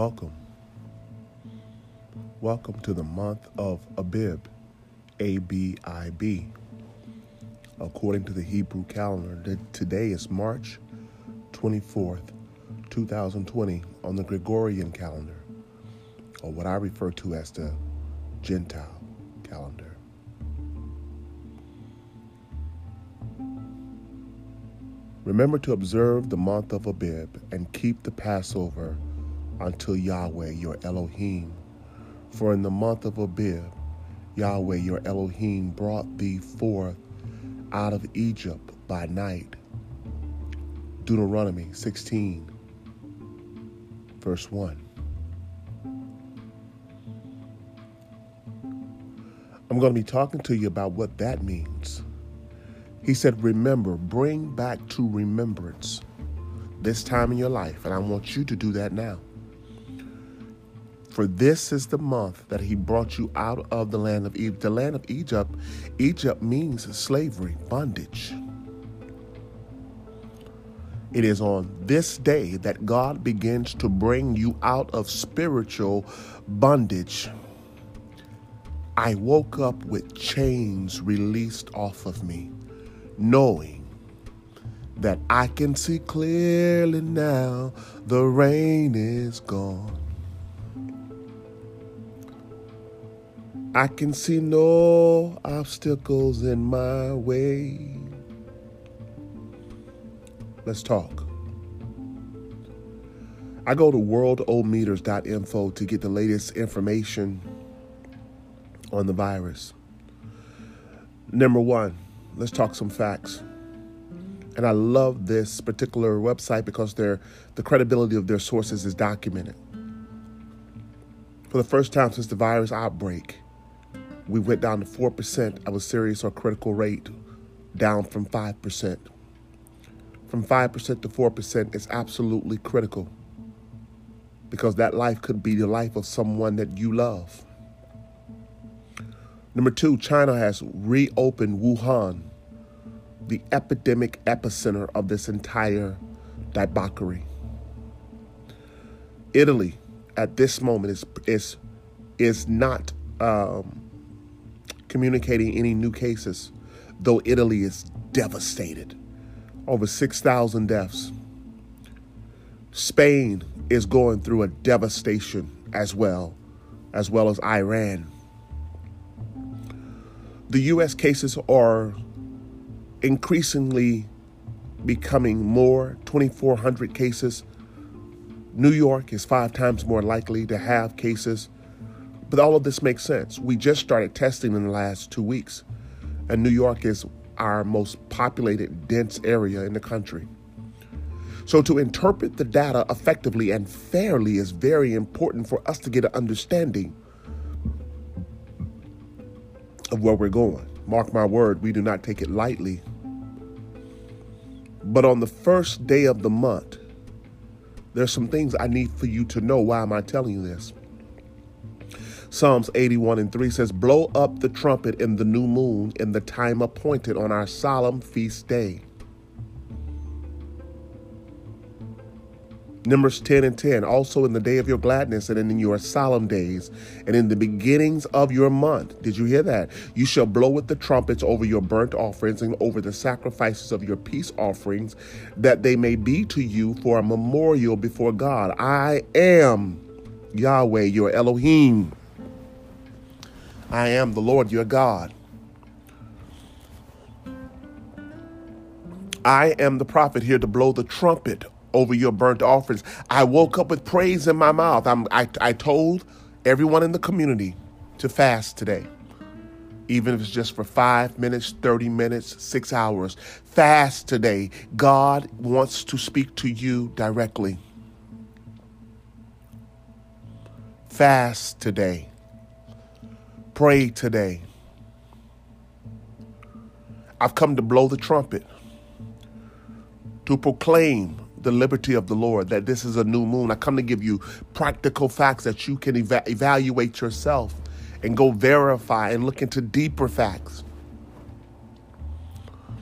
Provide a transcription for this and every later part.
Welcome. Welcome to the month of Abib, A B I B. According to the Hebrew calendar, today is March 24th, 2020, on the Gregorian calendar, or what I refer to as the Gentile calendar. Remember to observe the month of Abib and keep the Passover until Yahweh your Elohim. For in the month of Abib, Yahweh your Elohim brought thee forth out of Egypt by night. Deuteronomy 16, verse 1. I'm going to be talking to you about what that means. He said, Remember, bring back to remembrance this time in your life, and I want you to do that now. For this is the month that he brought you out of the land of Egypt. The land of Egypt, Egypt means slavery, bondage. It is on this day that God begins to bring you out of spiritual bondage. I woke up with chains released off of me, knowing that I can see clearly now the rain is gone. I can see no obstacles in my way. Let's talk. I go to worldometers.info to get the latest information on the virus. Number one, let's talk some facts. And I love this particular website because their the credibility of their sources is documented. For the first time since the virus outbreak, we went down to 4% of a serious or critical rate, down from 5%. From 5% to 4% is absolutely critical because that life could be the life of someone that you love. Number two, China has reopened Wuhan, the epidemic epicenter of this entire debauchery. Italy, at this moment, is is is not um, communicating any new cases, though Italy is devastated. Over 6,000 deaths. Spain is going through a devastation as well, as well as Iran. The U.S. cases are increasingly becoming more 2,400 cases. New York is five times more likely to have cases but all of this makes sense. We just started testing in the last two weeks, and New York is our most populated, dense area in the country. So, to interpret the data effectively and fairly is very important for us to get an understanding of where we're going. Mark my word, we do not take it lightly. But on the first day of the month, there's some things I need for you to know. Why am I telling you this? Psalms 81 and 3 says, Blow up the trumpet in the new moon in the time appointed on our solemn feast day. Numbers 10 and 10, also in the day of your gladness and in your solemn days and in the beginnings of your month. Did you hear that? You shall blow with the trumpets over your burnt offerings and over the sacrifices of your peace offerings, that they may be to you for a memorial before God. I am Yahweh, your Elohim. I am the Lord your God. I am the prophet here to blow the trumpet over your burnt offerings. I woke up with praise in my mouth. I'm, I, I told everyone in the community to fast today, even if it's just for five minutes, 30 minutes, six hours. Fast today. God wants to speak to you directly. Fast today. Pray today. I've come to blow the trumpet, to proclaim the liberty of the Lord, that this is a new moon. I come to give you practical facts that you can eva- evaluate yourself and go verify and look into deeper facts.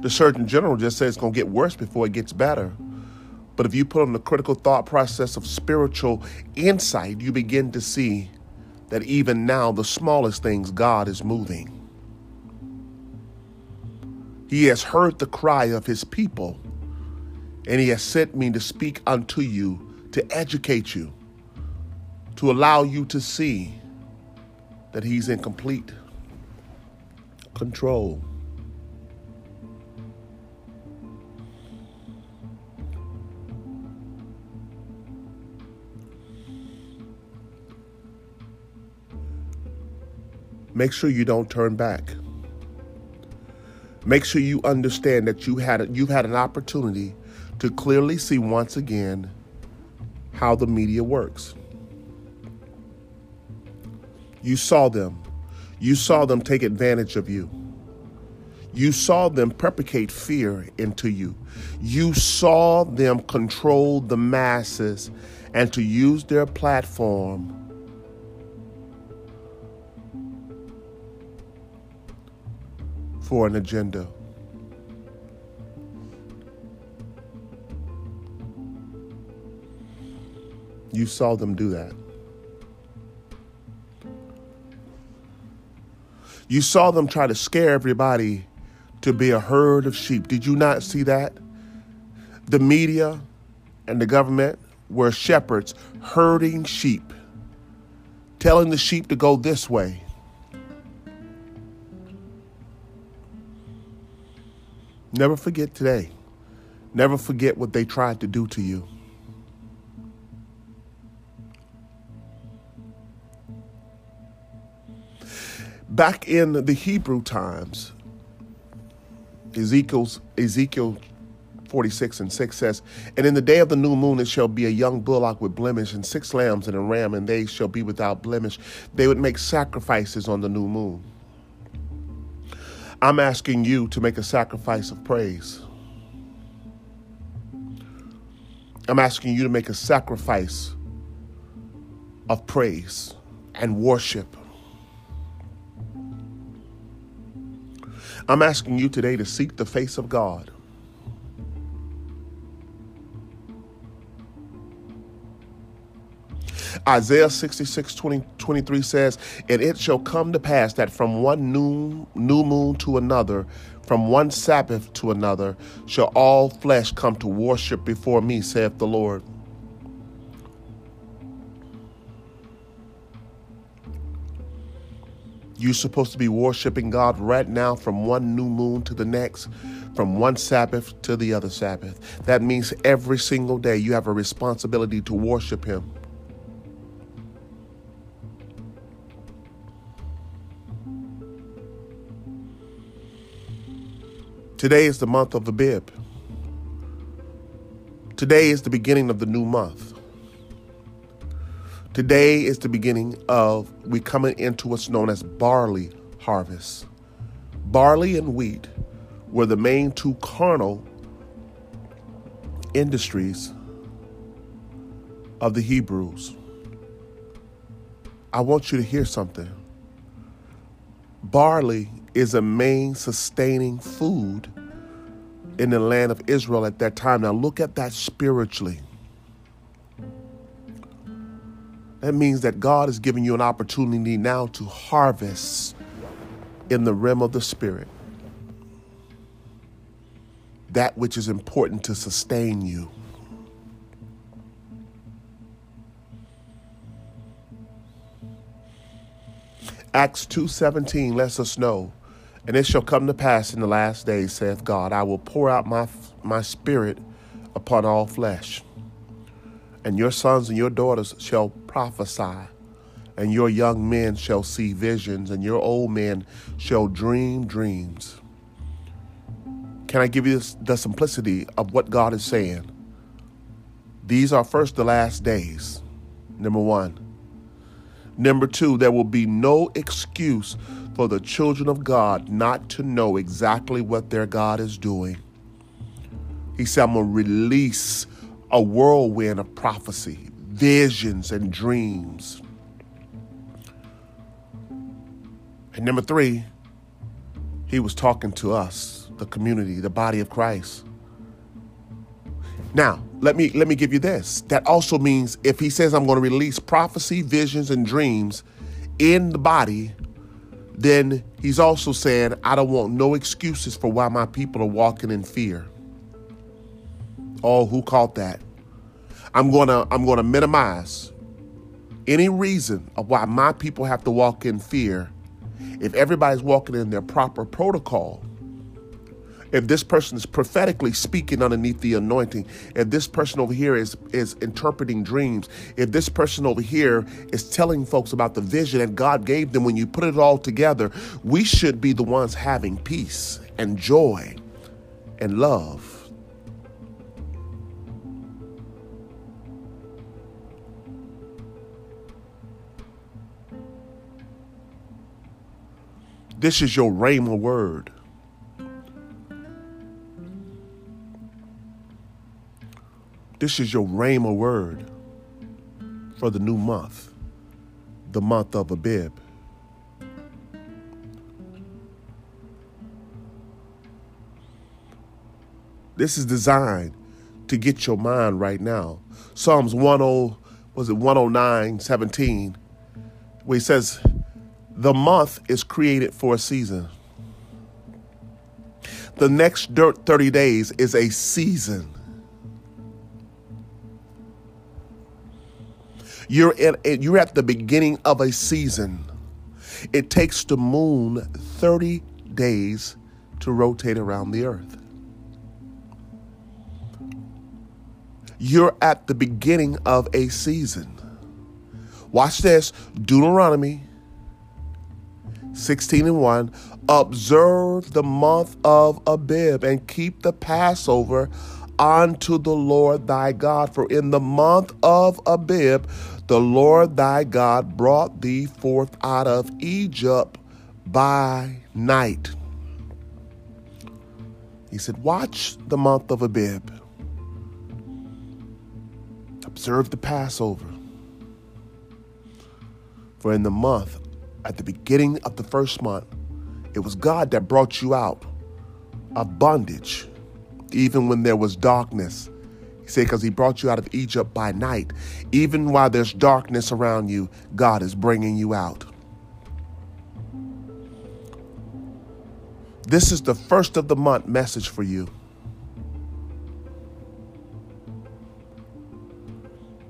The Surgeon General just says it's going to get worse before it gets better. But if you put on the critical thought process of spiritual insight, you begin to see that even now, the smallest things, God is moving. He has heard the cry of his people, and he has sent me to speak unto you, to educate you, to allow you to see that he's in complete control. Make sure you don't turn back. Make sure you understand that you had you've had an opportunity to clearly see once again how the media works. You saw them. You saw them take advantage of you. You saw them perpetrate fear into you. You saw them control the masses and to use their platform for an agenda. You saw them do that. You saw them try to scare everybody to be a herd of sheep. Did you not see that? The media and the government were shepherds herding sheep, telling the sheep to go this way, Never forget today. Never forget what they tried to do to you. Back in the Hebrew times, Ezekiel's, Ezekiel 46 and 6 says, And in the day of the new moon it shall be a young bullock with blemish, and six lambs and a ram, and they shall be without blemish. They would make sacrifices on the new moon. I'm asking you to make a sacrifice of praise. I'm asking you to make a sacrifice of praise and worship. I'm asking you today to seek the face of God. Isaiah 66, 20, 23 says, And it shall come to pass that from one new, new moon to another, from one Sabbath to another, shall all flesh come to worship before me, saith the Lord. You're supposed to be worshiping God right now from one new moon to the next, from one Sabbath to the other Sabbath. That means every single day you have a responsibility to worship Him. Today is the month of Abib. Today is the beginning of the new month. Today is the beginning of we coming into what's known as barley harvest. Barley and wheat were the main two carnal industries of the Hebrews. I want you to hear something. Barley is a main sustaining food in the land of Israel at that time. Now, look at that spiritually. That means that God is giving you an opportunity now to harvest in the realm of the Spirit that which is important to sustain you. Acts 2:17 lets us know and it shall come to pass in the last days, saith God, I will pour out my, my spirit upon all flesh. And your sons and your daughters shall prophesy, and your young men shall see visions, and your old men shall dream dreams. Can I give you this, the simplicity of what God is saying? These are first the last days, number one. Number two, there will be no excuse for the children of God not to know exactly what their God is doing. He said, I'm going to release a whirlwind of prophecy, visions, and dreams. And number three, he was talking to us, the community, the body of Christ. Now, let me let me give you this. That also means if he says I'm going to release prophecy, visions, and dreams in the body, then he's also saying I don't want no excuses for why my people are walking in fear. Oh, who caught that? I'm gonna I'm gonna minimize any reason of why my people have to walk in fear if everybody's walking in their proper protocol if this person is prophetically speaking underneath the anointing, if this person over here is is interpreting dreams, if this person over here is telling folks about the vision that God gave them, when you put it all together, we should be the ones having peace and joy and love. This is your Rhema word. This is your Rhema word for the new month, the month of Abib. This is designed to get your mind right now. Psalms 10 was it 109 17 where he says the month is created for a season. The next 30 days is a season. You're at, you're at the beginning of a season. It takes the moon 30 days to rotate around the earth. You're at the beginning of a season. Watch this Deuteronomy 16 and 1. Observe the month of Abib and keep the Passover unto the Lord thy God. For in the month of Abib, the Lord thy God brought thee forth out of Egypt by night. He said, Watch the month of Abib. Observe the Passover. For in the month, at the beginning of the first month, it was God that brought you out of bondage, even when there was darkness he said, because he brought you out of Egypt by night. Even while there's darkness around you, God is bringing you out. This is the first of the month message for you.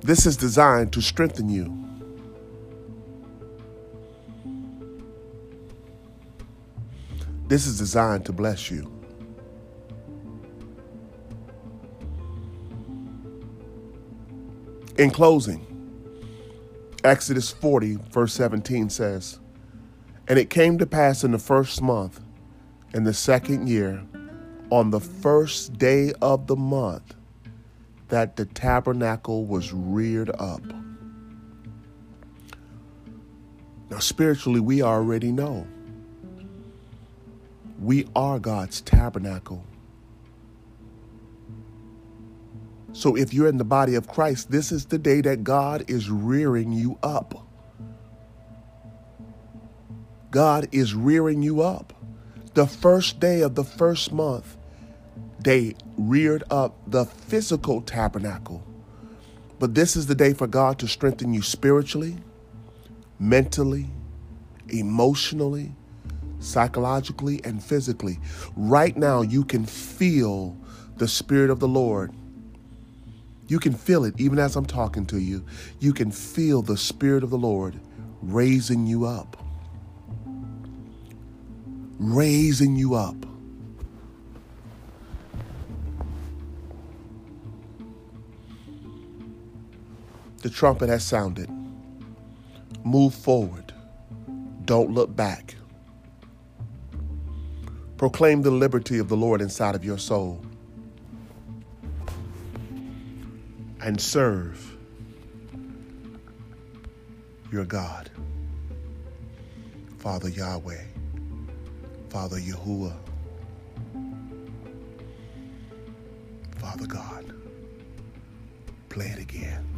This is designed to strengthen you. This is designed to bless you. In closing, Exodus 40, verse 17 says, And it came to pass in the first month, in the second year, on the first day of the month, that the tabernacle was reared up. Now, spiritually, we already know. We are God's tabernacle. So if you're in the body of Christ, this is the day that God is rearing you up. God is rearing you up. The first day of the first month, they reared up the physical tabernacle. But this is the day for God to strengthen you spiritually, mentally, emotionally, psychologically, and physically. Right now, you can feel the Spirit of the Lord you can feel it even as I'm talking to you. You can feel the Spirit of the Lord raising you up. Raising you up. The trumpet has sounded. Move forward. Don't look back. Proclaim the liberty of the Lord inside of your soul. And serve your God. Father Yahweh, Father Yahuwah, Father God. Play it again.